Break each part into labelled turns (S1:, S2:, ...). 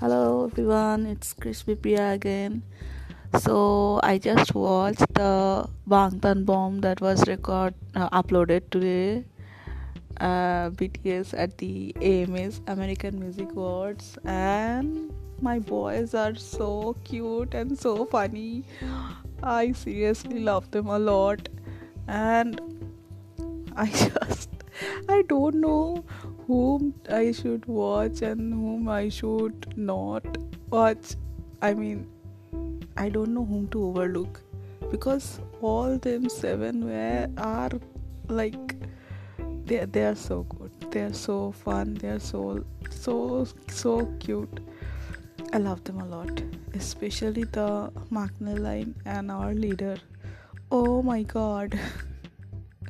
S1: Hello everyone, it's Crispy Priya again. So I just watched the Bangtan Bomb that was record uh, uploaded today. Uh, BTS at the AMAs American Music Awards, and my boys are so cute and so funny. I seriously love them a lot, and I just I don't know whom I should watch and whom I should not watch. I mean, I don't know whom to overlook because all them seven were are like they they are so good. They are so fun. They are so so so cute. I love them a lot, especially the maknae line and our leader. Oh my god.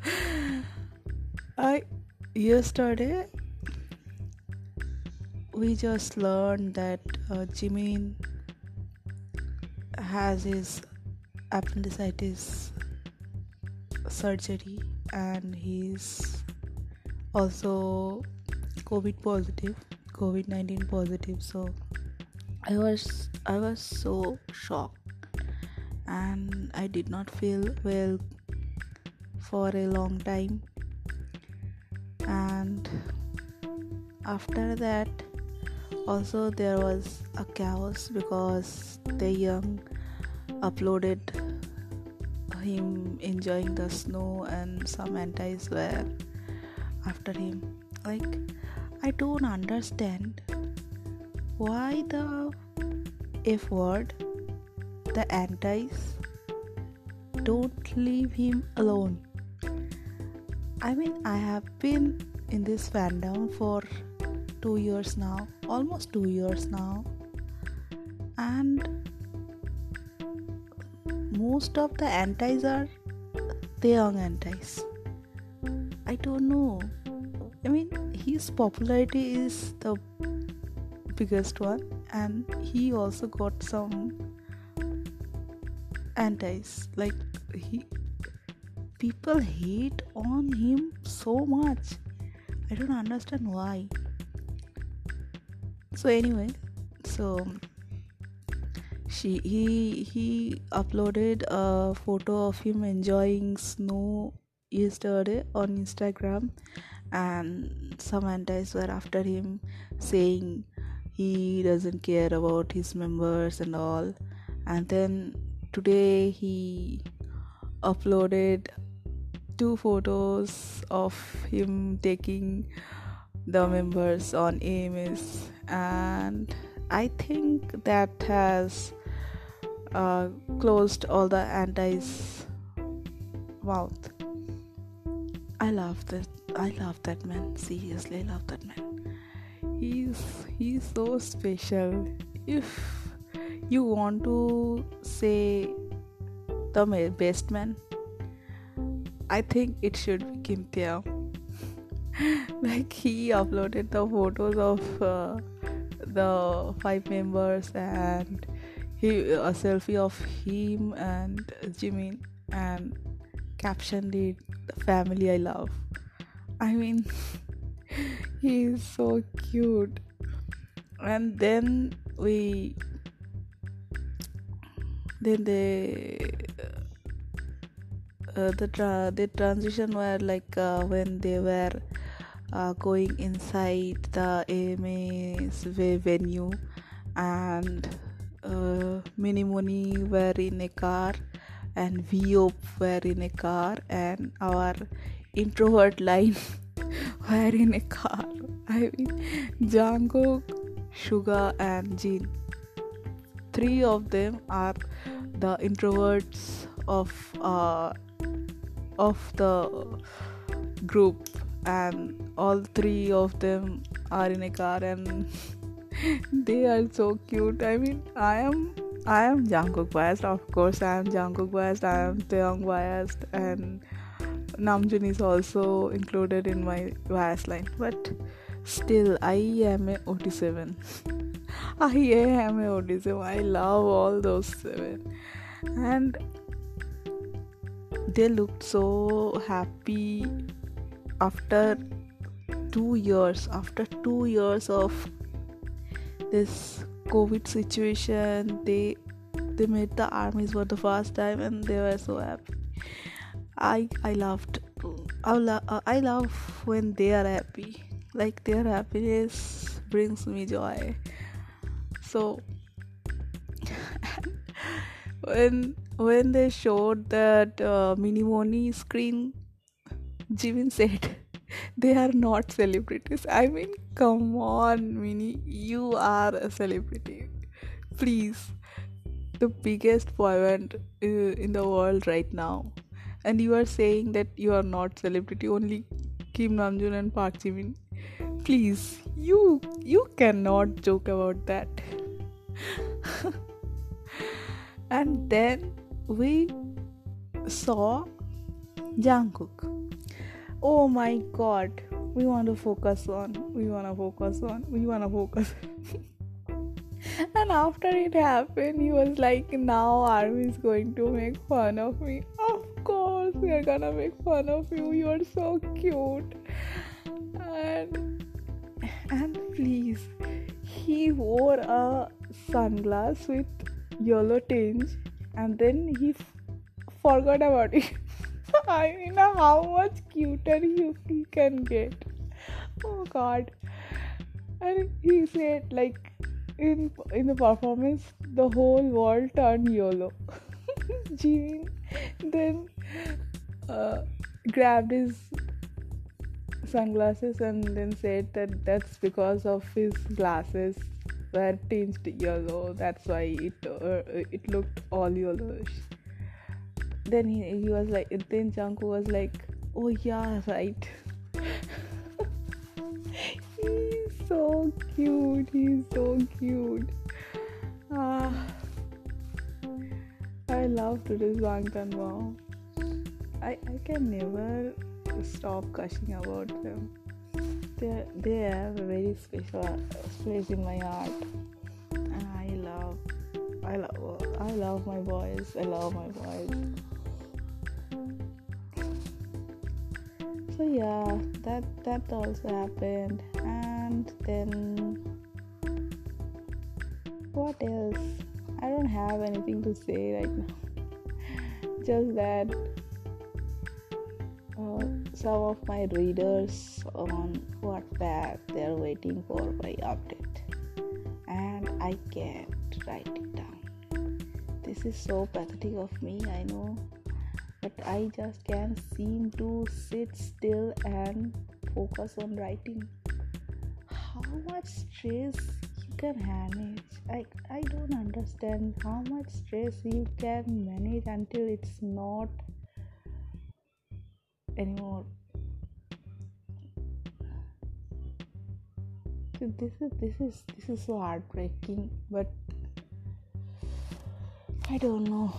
S1: I yesterday we just learned that uh, Jimin has his appendicitis surgery and he's also covid positive covid-19 positive. So i was i was so shocked and i did not feel well for a long time. And after that also there was a chaos because Taehyung uploaded him enjoying the snow and some antis were after him. Like i don't understand why the f word the antis don't leave him alone. I mean i have been in this fandom for two years now, almost two years now, and most of the antis are Taehyung antis. I don't know. I mean, his popularity is the biggest one, and he also got some antis. Like he, people hate on him so much. I don't understand why so anyway so she he he uploaded a photo of him enjoying snow yesterday on instagram and some antis were after him saying he doesn't care about his members and all. And then today he uploaded two photos of him taking the members on AMAs, and I think that has uh, closed all the antis mouth. I love that. I love that man. Seriously, I love that man. He's he's so special. If you want to say the best man, I think it should be Kim Tae like he uploaded the photos of uh, the five members and he a selfie of him and Jimin and captioned it the family I love. I mean he's so cute. And then we then they uh, the tra- the transition were like uh, when they were uh, going inside the AMA's venue and uh, Minimoni were in a car and Vhope were in a car and our introvert line were in a car. I mean Jungkook, Suga and Jin. Three of them are the introverts of uh, of the group and all three of them are in a car and they are so cute. I mean, I am I am Jungkook biased, of course. I am Jungkook biased. I am Taehyung biased, and Namjoon is also included in my bias line. But still, I am a OT7. I am a OT7. I love all those seven, and they looked so happy after two years after two years of this covid situation they they met the armies for the first time and they were so happy. I i loved I, lo- I love when they are happy. Like their happiness brings me joy. So when when they showed that uh, Minimoni screen Jimin said they are not celebrities. I mean, come on, Mini, you are a celebrity. Please, the biggest boy band uh, in the world right now, and you are saying that you are not celebrity. Only Kim Namjoon and Park Jimin. Please, you you cannot joke about that. and then we saw Jungkook oh my god. We want to focus on we want to focus on we want to focus. And after it happened he was like now army is going to make fun of me. Of course we are gonna make fun of you. You're so cute. And and please he wore a sunglass with yellow tinge and then he f- forgot about it I mean, how much cuter you can get. Oh God! And he said, like, in in the performance, the whole world turned yellow. Jimmy then uh, grabbed his sunglasses and then said that that's because of his glasses were tinged yellow. That's why it uh, it looked all yellowish then he, he was like then Jungkook was like oh yeah right. He's so cute he's so cute. Ah. I love to today's Bangtan wow I, I can never stop gushing about them. They they have a very special place in my heart. And I love I love I love my boys I love my boys so yeah that that also happened and then what else? I don't have anything to say right now. Just that uh, some of my readers on WhatsApp they're waiting for my update. And I can't write it down. This is so pathetic of me, I know, but I just can't seem to sit still and focus on writing. How much stress you can manage? I, I don't understand how much stress you can manage until it's not anymore. So This is this is this is so heartbreaking, but I don't know.